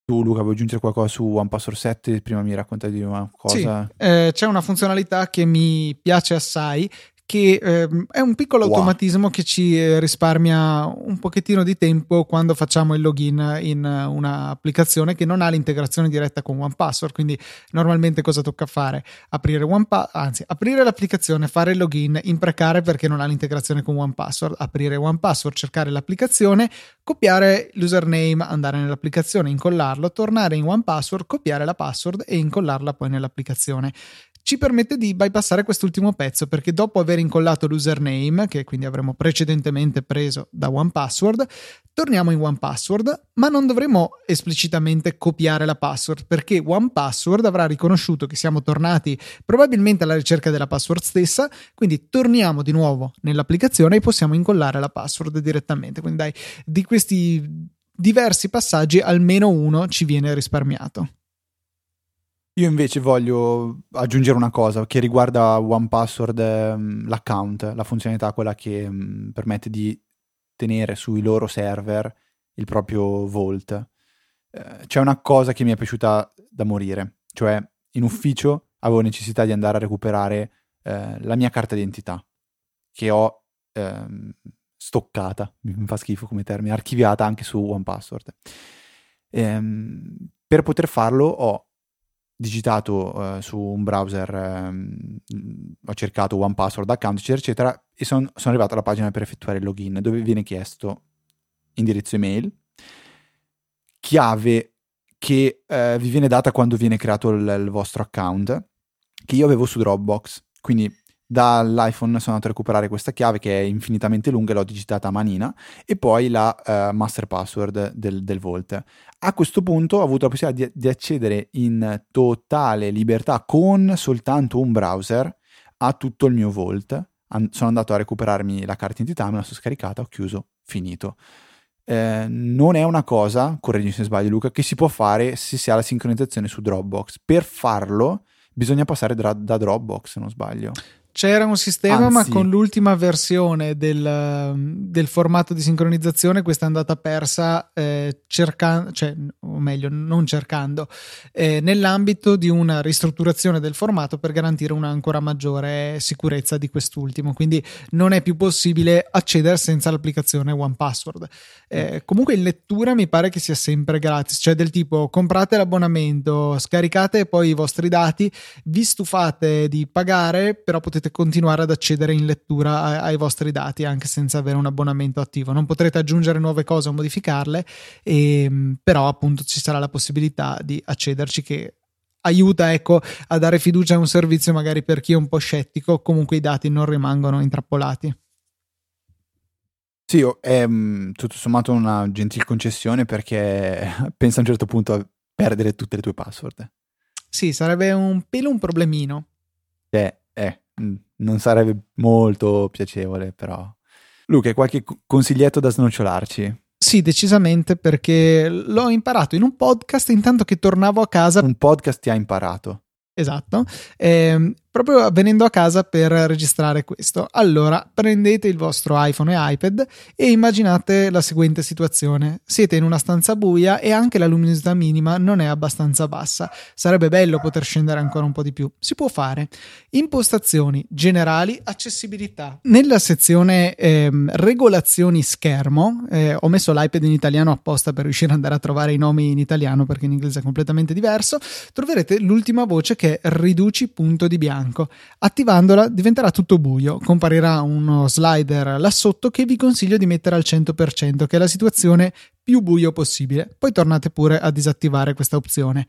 S2: tu Luca vuoi aggiungere qualcosa su OnePassword 7? Prima mi raccontavi di una cosa.
S1: Eh, c'è una funzionalità che mi piace assai che ehm, è un piccolo
S2: Wow.
S1: automatismo che ci eh, risparmia un pochettino di tempo quando facciamo il login in un'applicazione che non ha l'integrazione diretta con OnePassword. Quindi normalmente cosa tocca fare? Aprire OnePassword, anzi aprire l'applicazione, fare il login, imprecare perché non ha l'integrazione con OnePassword, aprire OnePassword, cercare l'applicazione, copiare l'username, andare nell'applicazione, incollarlo, tornare in OnePassword, copiare la password e incollarla poi nell'applicazione ci permette di bypassare quest'ultimo pezzo perché dopo aver incollato l'username, che quindi avremmo precedentemente preso da OnePassword, torniamo in OnePassword, ma non dovremo esplicitamente copiare la password perché OnePassword avrà riconosciuto che siamo tornati probabilmente alla ricerca della password stessa, quindi torniamo di nuovo nell'applicazione e possiamo incollare la password direttamente. Quindi dai, di questi diversi passaggi almeno uno ci viene risparmiato.
S2: Io invece voglio aggiungere una cosa che riguarda OnePassword, ehm, l'account, la funzionalità, quella che mm, permette di tenere sui loro server il proprio Vault. Eh, c'è una cosa che mi è piaciuta da morire, cioè in ufficio avevo necessità di andare a recuperare eh, la mia carta d'identità che ho ehm, stoccata, mi fa schifo come termine, archiviata anche su OnePassword. Ehm, per poter farlo ho digitato eh, su un browser, ehm, ho cercato one password account, eccetera, eccetera, e son- sono arrivato alla pagina per effettuare il login, dove viene chiesto indirizzo email, chiave che eh, vi viene data quando viene creato il, il, vostro account, che io avevo su Dropbox. Quindi dall'iPhone sono andato a recuperare questa chiave che è infinitamente lunga e l'ho digitata a manina e poi la uh, master password del, del, Vault. A questo punto ho avuto la possibilità di, di accedere in totale libertà con soltanto un browser a tutto il mio Vault. An- sono andato a recuperarmi la carta identità, me la sono scaricata, ho chiuso, finito. Eh, non è una cosa, correggimi se sbaglio Luca, che si può fare se si ha la sincronizzazione su Dropbox. Per farlo bisogna passare da, da Dropbox, se non sbaglio.
S1: C'era un sistema, Anzi. ma con l'ultima versione del, del, formato di sincronizzazione questa è andata persa eh, cercando, cioè, o meglio, non cercando, eh, nell'ambito di una ristrutturazione del formato per garantire una ancora maggiore sicurezza di quest'ultimo. Quindi non è più possibile accedere senza l'applicazione OnePassword. Eh, comunque in lettura mi pare che sia sempre gratis, cioè del tipo comprate l'abbonamento, scaricate poi i vostri dati, vi stufate di pagare, però potete potete continuare ad accedere in lettura ai, ai vostri dati anche senza avere un abbonamento attivo. Non potrete aggiungere nuove cose o modificarle, e, ehm, però appunto ci sarà la possibilità di accederci che aiuta ecco, a dare fiducia a un servizio magari per chi è un po' scettico, comunque i dati non rimangono intrappolati.
S2: Sì, è mm, tutto sommato una gentil concessione perché penso a un certo punto a perdere tutte le tue password.
S1: Sì, sarebbe un pelo un problemino.
S2: Eh, eh, non sarebbe molto piacevole, però. Luca, qualche consiglietto da snociolarci?
S1: Sì, decisamente, perché l'ho imparato in un podcast intanto che tornavo a casa.
S2: Un podcast ti ha imparato.
S1: Esatto. Eh, proprio venendo a casa per registrare questo. Allora, prendete il vostro iPhone e iPad e immaginate la seguente situazione. Siete in una stanza buia e anche la luminosità minima non è abbastanza bassa. Sarebbe bello poter scendere ancora un po' di più. Si può fare. Impostazioni generali, accessibilità. Nella sezione eh, regolazioni schermo, eh, ho messo l'iPad in italiano apposta per riuscire ad andare a trovare i nomi in italiano perché in inglese è completamente diverso, troverete l'ultima voce che è riduci punto di bianco bianco. Attivandola diventerà tutto buio, comparirà uno slider là sotto che vi consiglio di mettere al 100%, che è la situazione più buio possibile. Poi tornate pure a disattivare questa opzione.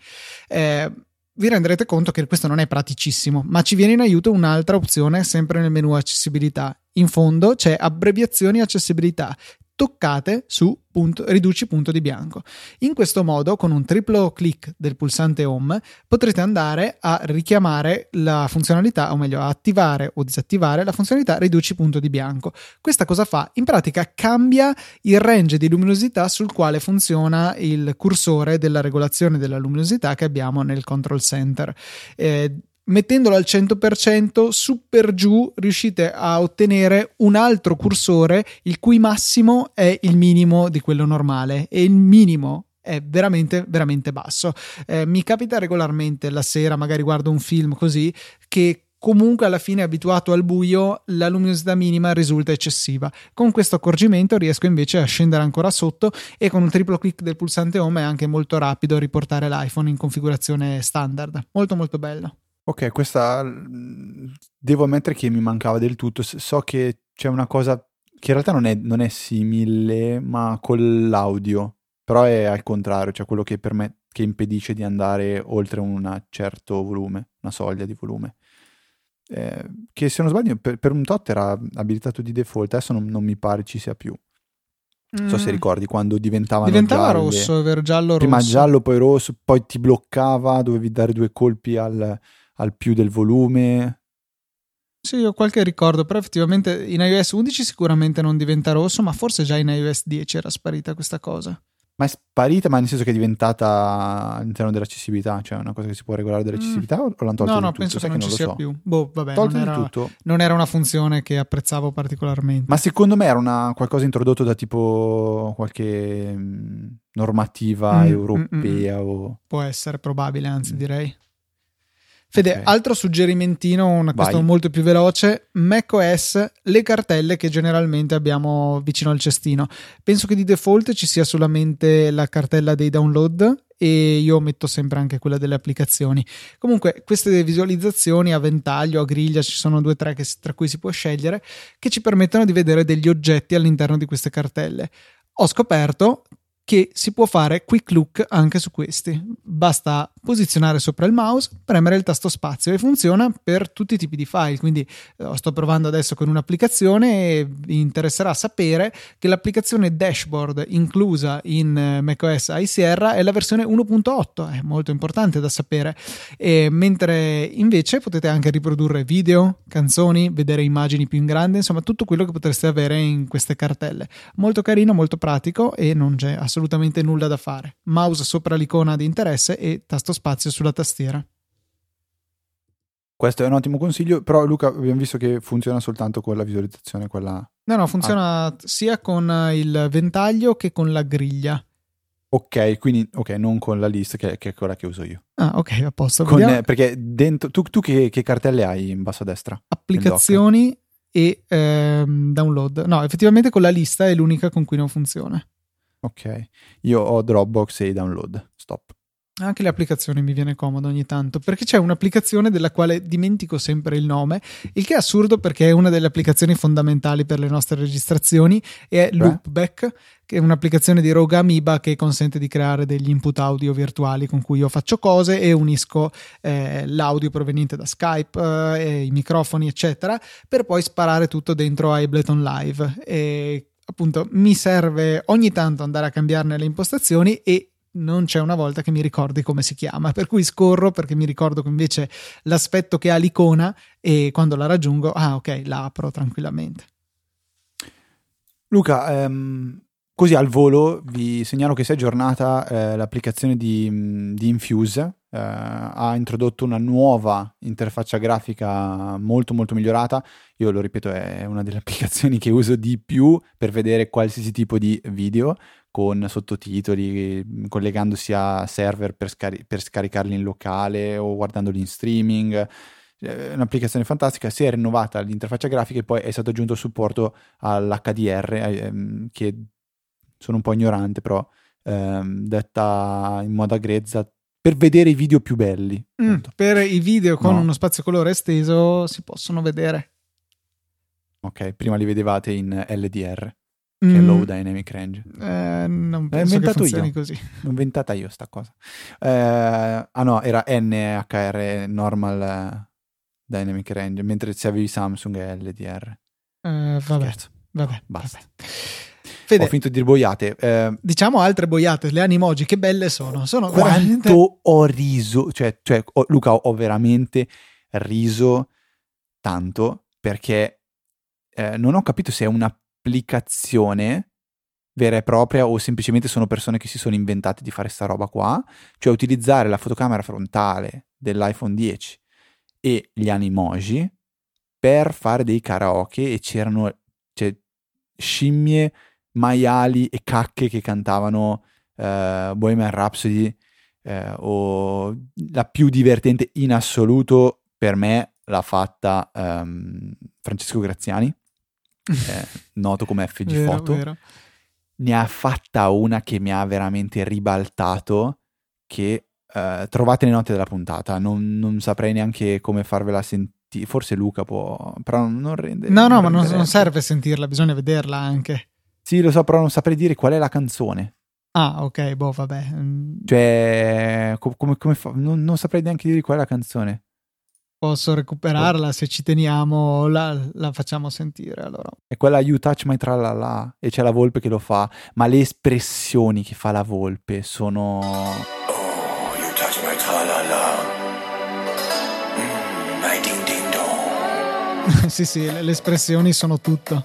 S1: Eh, vi renderete conto che questo non è praticissimo, ma ci viene in aiuto un'altra opzione sempre nel menu accessibilità. In fondo c'è abbreviazioni accessibilità toccate su punto, riduci punto di bianco. In questo modo, con un triplo clic del pulsante home, potrete andare a richiamare la funzionalità, o meglio, a attivare o disattivare la funzionalità riduci punto di bianco. Questa cosa fa? In pratica cambia il range di luminosità sul quale funziona il cursore della regolazione della luminosità che abbiamo nel control center. Eh, mettendolo al 100% su per giù riuscite a ottenere un altro cursore il cui massimo è il minimo di quello normale e il minimo è veramente veramente basso eh, mi capita regolarmente la sera magari guardo un film così che comunque alla fine abituato al buio la luminosità minima risulta eccessiva. Con questo accorgimento riesco invece a scendere ancora sotto e con un triplo clic del pulsante home è anche molto rapido riportare l'iPhone in configurazione standard. Molto molto bello.
S2: Ok, questa devo ammettere che mi mancava del tutto. So che c'è una cosa che in realtà non è, non è simile, ma con l'audio, però è al contrario, cioè quello che, permet- che impedisce di andare oltre un certo volume, una soglia di volume. Eh, che se non sbaglio per, per, un tot era abilitato di default, adesso non, non mi pare ci sia più. Non so se mm. ricordi quando diventavano
S1: Diventava gialle. rosso, vero giallo
S2: Prima rosso. giallo, poi rosso, poi ti bloccava, dovevi dare due colpi al, al più del volume.
S1: Sì, ho qualche ricordo, però effettivamente in iOS 11 sicuramente non diventa rosso, ma forse già in iOS 10 era sparita questa cosa.
S2: Ma è sparita, ma nel senso che è diventata all'interno dell'accessibilità, cioè una cosa che si può regolare dell'accessibilità mm. o l'hanno tolto?
S1: No, no,
S2: tutto?
S1: penso
S2: Sai
S1: che non ci sia
S2: so.
S1: più. Boh, vabbè, non era, non era, una funzione che apprezzavo particolarmente.
S2: Ma secondo me era una, qualcosa introdotto da tipo qualche mm, normativa mm, europea. Mm, o...
S1: Può essere probabile, anzi mm. direi. Fede, okay. altro suggerimentino, una questione molto più veloce, macOS, le cartelle che generalmente abbiamo vicino al cestino. Penso che di default ci sia solamente la cartella dei download e io metto sempre anche quella delle applicazioni. Comunque, queste visualizzazioni a ventaglio, a griglia, ci sono due o tre che, tra cui si può scegliere, che ci permettono di vedere degli oggetti all'interno di queste cartelle. Ho scoperto che si può fare quick look anche su questi. Basta posizionare sopra il mouse, premere il tasto spazio e funziona per tutti i tipi di file. Quindi eh, sto provando adesso con un'applicazione e vi interesserà sapere che l'applicazione dashboard inclusa in eh, macOS Sierra è la versione 1.8, è molto importante da sapere. E mentre invece potete anche riprodurre video, canzoni, vedere immagini più in grande, insomma tutto quello che potreste avere in queste cartelle. Molto carino, molto pratico e non c'è assolutamente nulla da fare. Mouse sopra l'icona di interesse e tasto spazio sulla tastiera.
S2: Questo è un ottimo consiglio, però Luca abbiamo visto che funziona soltanto con la visualizzazione, quella...
S1: No, no, funziona ah. sia con il ventaglio che con la griglia.
S2: Ok, quindi ok, non con la list che, che è quella che uso io.
S1: Ah, ok, a posto.
S2: Con, eh, perché dentro, tu, tu che, che, cartelle hai in basso a destra?
S1: Applicazioni e ehm, download. No, effettivamente con la lista è l'unica con cui non funziona.
S2: Ok, io ho Dropbox e download, stop.
S1: Anche le applicazioni mi viene comodo ogni tanto perché c'è un'applicazione della quale dimentico sempre il nome, il che è assurdo perché è una delle applicazioni fondamentali per le nostre registrazioni e è Loopback, che è un'applicazione di Rogue Amoeba che consente di creare degli input audio virtuali con cui io faccio cose e unisco eh, l'audio proveniente da Skype, eh, i microfoni, eccetera, per poi sparare tutto dentro Ableton Live. E appunto mi serve ogni tanto andare a cambiarne le impostazioni e non c'è una volta che mi ricordi come si chiama, per cui scorro perché mi ricordo invece l'aspetto che ha l'icona e quando la raggiungo, ah ok, la apro tranquillamente.
S2: Luca, ehm, così al volo vi segnalo che si è aggiornata eh, l'applicazione di, di Infuse, eh, ha introdotto una nuova interfaccia grafica molto molto migliorata. Io lo ripeto, è una delle applicazioni che uso di più per vedere qualsiasi tipo di video con sottotitoli, collegandosi a server per, scari- per scaricarli in locale o guardandoli in streaming. È un'applicazione fantastica, si è rinnovata l'interfaccia grafica e poi è stato aggiunto il supporto all'HDR, ehm, che sono un po' ignorante, però ehm, detta in moda grezza per vedere i video più belli.
S1: Mm, per i video con no. uno spazio colore esteso si possono vedere.
S2: Ok, prima li vedevate in LDR, che mm. è Low Dynamic Range.
S1: Eh, non penso inventato io. così.
S2: L'ho inventata io sta cosa. Eh, ah no, era NHR Normal Dynamic Range, mentre se avevi Samsung è LDR.
S1: Eh, vabbè. Scherzo. Vabbè, no,
S2: basta. Vabbè. Fede, ho finito di dire boiate.
S1: Eh, diciamo altre boiate, le animoji, che belle sono. sono
S2: quanto veramente... ho riso, cioè, cioè ho, Luca, ho veramente riso tanto perché eh, non ho capito se è un'applicazione vera e propria o semplicemente sono persone che si sono inventate di fare sta roba qua, cioè utilizzare la fotocamera frontale dell'iPhone 10 e gli animoji per fare dei karaoke e c'erano cioè, scimmie maiali e cacche che cantavano uh, Bohemian Rhapsody uh, o la più divertente in assoluto per me l'ha fatta um, Francesco Graziani, eh, noto come FG vero, Foto. Vero. Ne ha fatta una che mi ha veramente ribaltato che uh, trovate le note della puntata, non, non saprei neanche come farvela sentire forse Luca può, però non rende.
S1: No, no, ma non, non, serve sentirla, bisogna vederla anche.
S2: Sì, lo so, però non saprei dire qual è la canzone.
S1: Ah, ok, boh, vabbè. Mm.
S2: Cioè, come, come fa? Non, non, saprei neanche dire qual è la canzone.
S1: Posso recuperarla, se ci teniamo la, la, facciamo sentire allora.
S2: È quella You Touch My Tralala e c'è la volpe che lo fa, ma le espressioni che fa la volpe sono... Oh, you touch my tralala.
S1: Mm, ding ding dong. sì, sì, le, le espressioni sono tutto.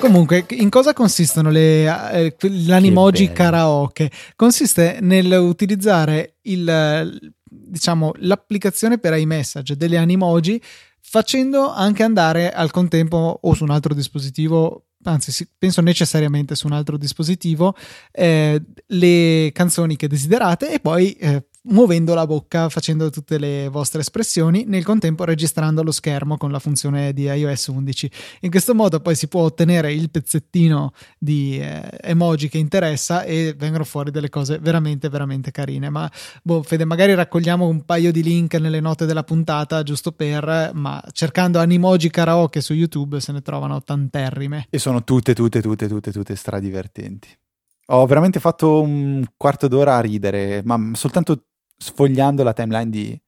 S1: Comunque, in cosa consistono le, eh, l'animoji karaoke? Consiste nell'utilizzare il, diciamo, l'applicazione per iMessage delle animoji facendo anche andare al contempo o su un altro dispositivo anzi penso necessariamente su un altro dispositivo, eh, le canzoni che desiderate e poi eh, muovendo la bocca, facendo tutte le vostre espressioni, nel contempo registrando lo schermo con la funzione di iOS 11. In questo modo poi si può ottenere il pezzettino di eh, emoji che interessa e vengono fuori delle cose veramente, veramente carine. Ma boh, Fede, magari raccogliamo un paio di link nelle note della puntata giusto per, ma cercando animoji karaoke su YouTube se ne trovano tanterrime.
S2: E sono tutte, tutte, tutte, tutte, tutte stradivertenti. Ho veramente fatto un quarto d'ora a ridere, ma soltanto sfogliando la timeline di,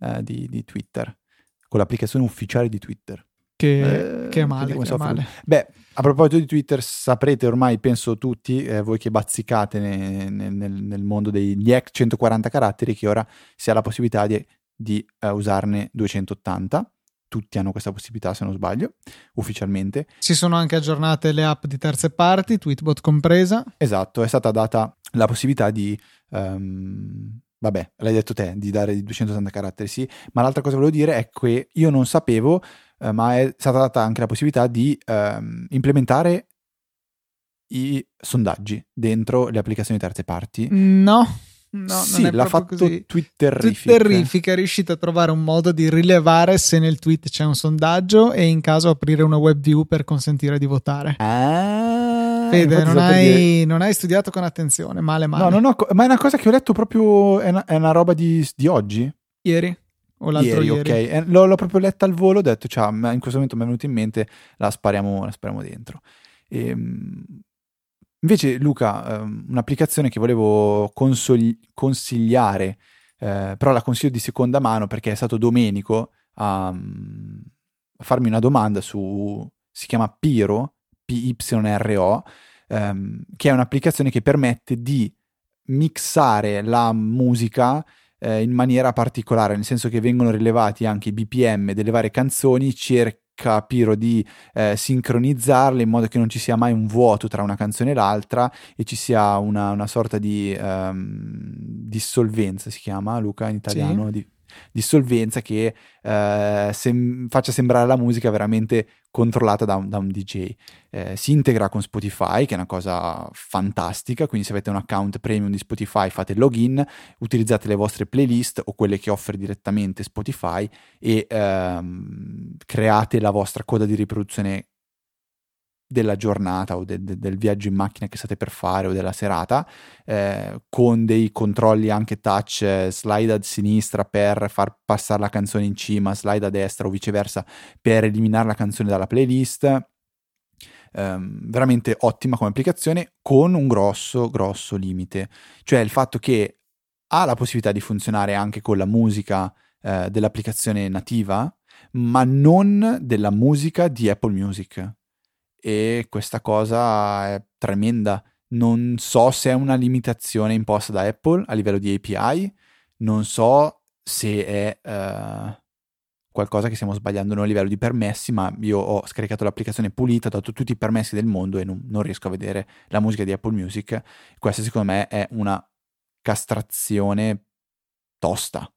S2: uh, di, di Twitter, con l'applicazione ufficiale di Twitter.
S1: Che, eh, che è male, che è male.
S2: Beh, a proposito di Twitter, saprete ormai, penso tutti, eh, voi che bazzicate ne, ne, nel, nel, mondo degli ex 140 caratteri, che ora si ha la possibilità di, di uh, usarne 280 tutti hanno questa possibilità se non sbaglio, ufficialmente.
S1: Si sono anche aggiornate le app di terze parti, Tweetbot compresa.
S2: Esatto, è stata data la possibilità di... Um, vabbè, l'hai detto te, di dare 280 caratteri, sì, ma l'altra cosa che volevo dire è che io non sapevo, eh, ma è stata data anche la possibilità di um, implementare i sondaggi dentro le applicazioni di terze parti.
S1: No.
S2: No, sì, l'ha fatto così. Twitterific.
S1: Twitterific è riuscito a trovare un modo di rilevare se nel tweet c'è un sondaggio e in caso aprire una web view per consentire di votare.
S2: Ah,
S1: Fede, non hai, non hai, studiato con attenzione, male male.
S2: No, no, ma è una cosa che ho letto proprio, è una, è una roba di, di, oggi?
S1: Ieri? O l'altro ieri?
S2: ieri. ok. Eh, l'ho, l'ho, proprio letta al volo, ho detto, ciao, in questo momento mi è venuto in mente, la spariamo, la spariamo dentro. E, ehm, Invece, Luca, ehm, un'applicazione che volevo consoli- consigliare, eh, però la consiglio di seconda mano perché è stato Domenico a, a farmi una domanda su, si chiama Piro, P-Y-R-O, ehm, che è un'applicazione che permette di mixare la musica eh, in maniera particolare, nel senso che vengono rilevati anche i BPM delle varie canzoni, cer- Piro di eh, sincronizzarle in modo che non ci sia mai un vuoto tra una canzone e l'altra e ci sia una, una sorta di um, dissolvenza, si chiama Luca in italiano, sì. di dissolvenza che eh, sem- faccia sembrare la musica veramente controllata da un, da un DJ. Eh, si integra con Spotify, che è una cosa fantastica, quindi se avete un account premium di Spotify fate login, utilizzate le vostre playlist o quelle che offre direttamente Spotify e ehm, create la vostra coda di riproduzione della giornata o de- de- del viaggio in macchina che state per fare o della serata, eh, con dei controlli anche touch, eh, slide a sinistra per far passare la canzone in cima, slide a destra o viceversa per eliminare la canzone dalla playlist. Um, veramente ottima come applicazione con un grosso grosso limite cioè il fatto che ha la possibilità di funzionare anche con la musica uh, dell'applicazione nativa ma non della musica di Apple Music e questa cosa è tremenda. Non so se è una limitazione imposta da Apple a livello di API, non so se è uh, qualcosa che stiamo sbagliando noi a livello di permessi, ma io ho scaricato l'applicazione pulita, ho dato tutti i permessi del mondo e non, non riesco a vedere la musica di Apple Music. Questa secondo me è una castrazione tosta.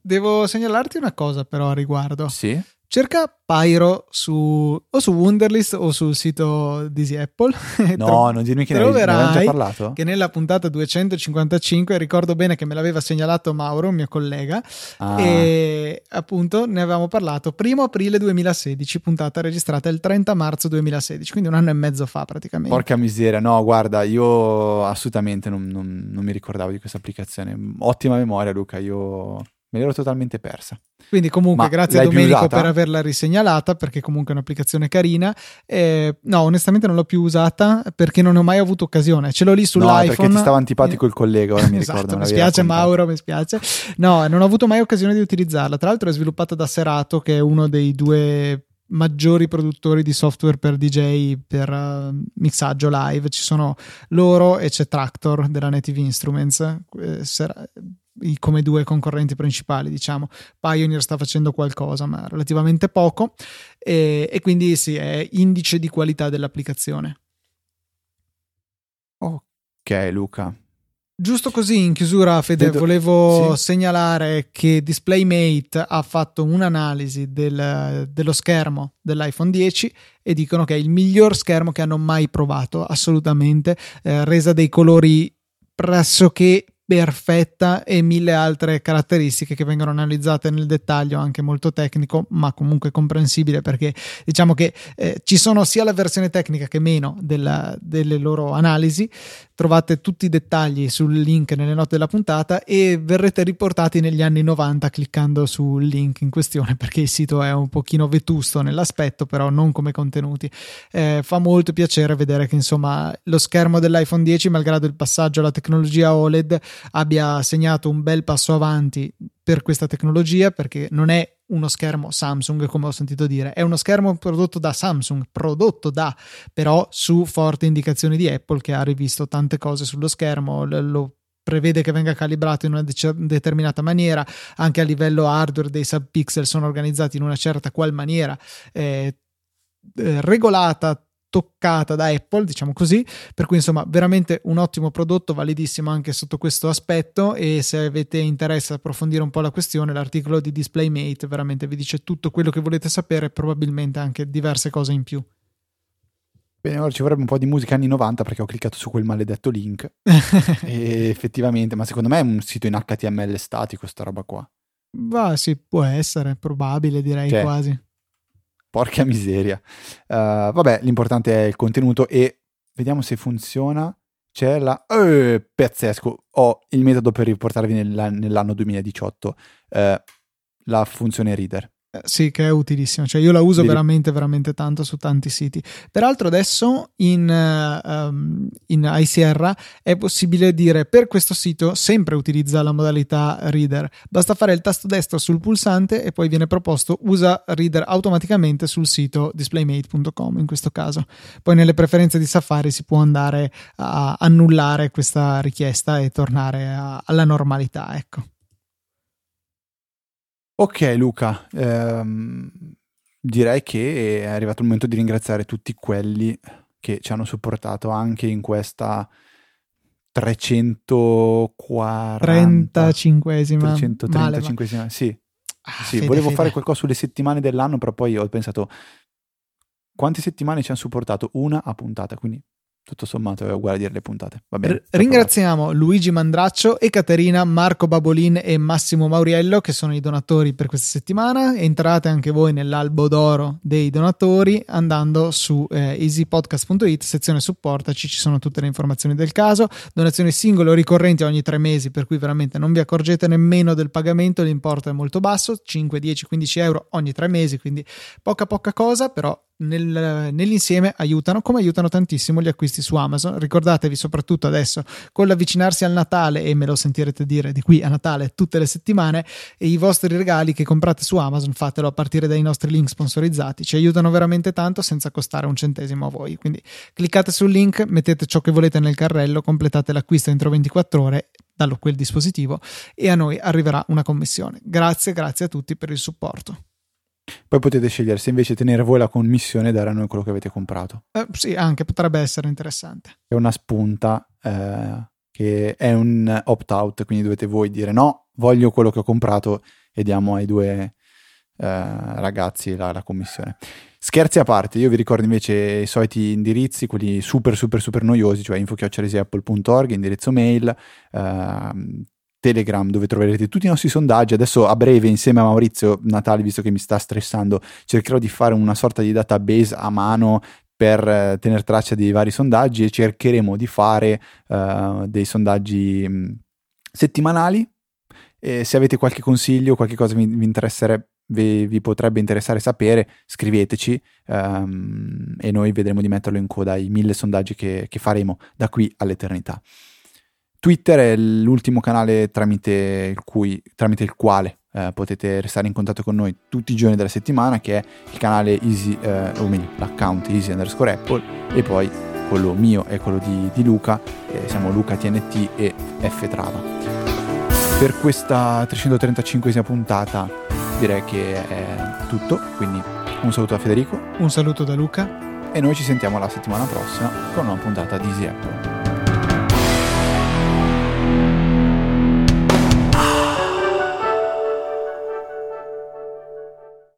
S1: Devo segnalarti una cosa però a riguardo.
S2: Sì.
S1: Cerca Pyro su, o su Wunderlist o sul sito di Apple.
S2: No, non dirmi che ne avevamo già parlato.
S1: Che nella puntata 255 ricordo bene che me l'aveva segnalato Mauro, un mio collega, ah. e appunto ne avevamo parlato primo aprile 2016, puntata registrata il 30 marzo 2016, quindi un anno e mezzo fa praticamente.
S2: Porca miseria, no, guarda, io assolutamente non, non, non mi ricordavo di questa applicazione. Ottima memoria, Luca, io me l'ero totalmente persa.
S1: Quindi comunque Ma grazie a Domenico per averla risegnalata perché comunque è un'applicazione carina. Eh, no, onestamente non l'ho più usata perché non ho mai avuto occasione. Ce l'ho lì sull'iPhone. No,
S2: perché ti stava antipatico il collega, ora mi esatto, ricordo.
S1: Mi spiace Mauro, mi spiace. No, non ho avuto mai occasione di utilizzarla. Tra l'altro è sviluppata da Serato che è uno dei due maggiori produttori di software per DJ per uh, mixaggio live ci sono loro e c'è Tractor della Native Instruments eh, come due concorrenti principali, diciamo. Pioneer sta facendo qualcosa, ma relativamente poco, e, e quindi sì, è indice di qualità dell'applicazione.
S2: Ok, Luca.
S1: Giusto così in chiusura, Fede, Vedo, volevo sì. segnalare che DisplayMate ha fatto un'analisi del, dello schermo dell'iPhone 10 e dicono che è il miglior schermo che hanno mai provato, assolutamente. Eh, resa dei colori pressoché perfetta e mille altre caratteristiche che vengono analizzate nel dettaglio anche molto tecnico ma comunque comprensibile perché diciamo che eh, ci sono sia la versione tecnica che meno della, delle loro analisi. Trovate tutti i dettagli sul link nelle note della puntata e verrete riportati negli anni 90 cliccando sul link in questione perché il sito è un pochino vetusto nell'aspetto però non come contenuti. Eh, fa molto piacere vedere che insomma lo schermo dell'iPhone 10 malgrado il passaggio alla tecnologia OLED abbia segnato un bel passo avanti per questa tecnologia perché non è uno schermo Samsung, come ho sentito dire, è uno schermo prodotto da Samsung, prodotto da, però su forti indicazioni di Apple che ha rivisto tante cose sullo schermo, lo prevede che venga calibrato in una de- determinata maniera, anche a livello hardware dei subpixel sono organizzati in una certa qual maniera, eh, eh, regolata toccata da Apple, diciamo così, per cui insomma veramente un ottimo prodotto, validissimo anche sotto questo aspetto e se avete interesse ad approfondire un po' la questione, l'articolo di DisplayMate veramente vi dice tutto quello che volete sapere, probabilmente anche diverse cose in più.
S2: Bene, ora ci vorrebbe un po' di musica anni 90 perché ho cliccato su quel maledetto link e effettivamente, ma secondo me è un sito in HTML statico sta roba qua.
S1: Va, sì, può essere, probabile direi cioè, quasi.
S2: Porca miseria. Uh, vabbè, l'importante è il contenuto e vediamo se funziona. C'è la... Uh, pazzesco! Ho il metodo per riportarvi nell'anno 2018. Uh, eh, la funzione reader.
S1: Sì, che è utilissima, cioè io la uso Devi... veramente, veramente tanto su tanti siti. Peraltro adesso in, um, in iSierra è possibile dire per questo sito sempre utilizza la modalità reader, basta fare il tasto destro sul pulsante e poi viene proposto usa reader automaticamente sul sito displaymate.com in questo caso. Poi nelle preferenze di Safari si può andare a annullare questa richiesta e tornare a, alla normalità, ecco.
S2: Ok Luca, ehm, direi che è arrivato il momento di ringraziare tutti quelli che ci hanno supportato anche in questa 340
S1: 35esima
S2: 335esima sì, ah, sì fede, volevo fede. fare qualcosa sulle settimane dell'anno però poi ho pensato quante settimane ci hanno supportato? Una a puntata quindi tutto sommato è uguale a dire le puntate.
S1: Bene, ringraziamo Luigi Mandraccio, Caterina, Marco Babolin e Massimo Mauriello che sono i donatori per questa settimana. Entrate anche voi nell'albo d'oro dei donatori andando su eh, easypodcast.it, sezione supportaci, ci sono tutte le informazioni del caso. Donazioni singole o ricorrenti ogni tre mesi, per cui veramente non vi accorgete nemmeno del pagamento, l'importo è molto basso, 5, 10, 15 euro ogni tre mesi, quindi poca poca cosa, però nel, nell'insieme aiutano come aiutano tantissimo gli acquisti su Amazon. Ricordatevi soprattutto adesso con l'avvicinarsi al Natale e me lo sentirete dire di qui a Natale tutte le settimane i vostri regali che comprate su Amazon fatelo a partire dai nostri link sponsorizzati. Ci aiutano veramente tanto senza costare un centesimo a voi. Quindi cliccate sul link mettete ciò che volete nel carrello completate l'acquisto entro 24 ore da quel dispositivo e a noi arriverà una commissione. Grazie grazie a tutti per il supporto
S2: poi potete scegliere se invece tenere voi la commissione e dare a noi quello che avete comprato.
S1: Eh, sì, anche potrebbe essere interessante.
S2: È una spunta eh, che è un opt-out, quindi dovete voi dire no, voglio quello che ho comprato e diamo ai due eh, ragazzi la, la, commissione. Scherzi a parte, io vi ricordo invece i soliti indirizzi, quelli super super super noiosi, cioè info.apple.org, indirizzo mail, eh, Telegram dove troverete tutti i nostri sondaggi. Adesso a breve insieme a Maurizio Natale, visto che mi sta stressando, cercherò di fare una sorta di database a mano per eh, tenere traccia dei vari sondaggi e cercheremo di fare uh, dei sondaggi mm, settimanali. E se avete qualche consiglio, qualche cosa vi, vi interesserebbe vi, vi, potrebbe interessare sapere, scriveteci um, e noi vedremo di metterlo in coda ai mille sondaggi che, che faremo da qui all'eternità. Twitter è l'ultimo canale tramite il, cui, tramite il quale eh, potete restare in contatto con noi tutti i giorni della settimana, che è il canale Easy, eh, o meglio, l'account Easy underscore Apple, e poi quello mio e quello di, di Luca, eh, siamo Luca TNT e F Trava. Per questa 335esima puntata direi che è tutto, quindi un saluto da Federico.
S1: Un saluto da Luca.
S2: E noi ci sentiamo la settimana prossima con una puntata di Easy Apple.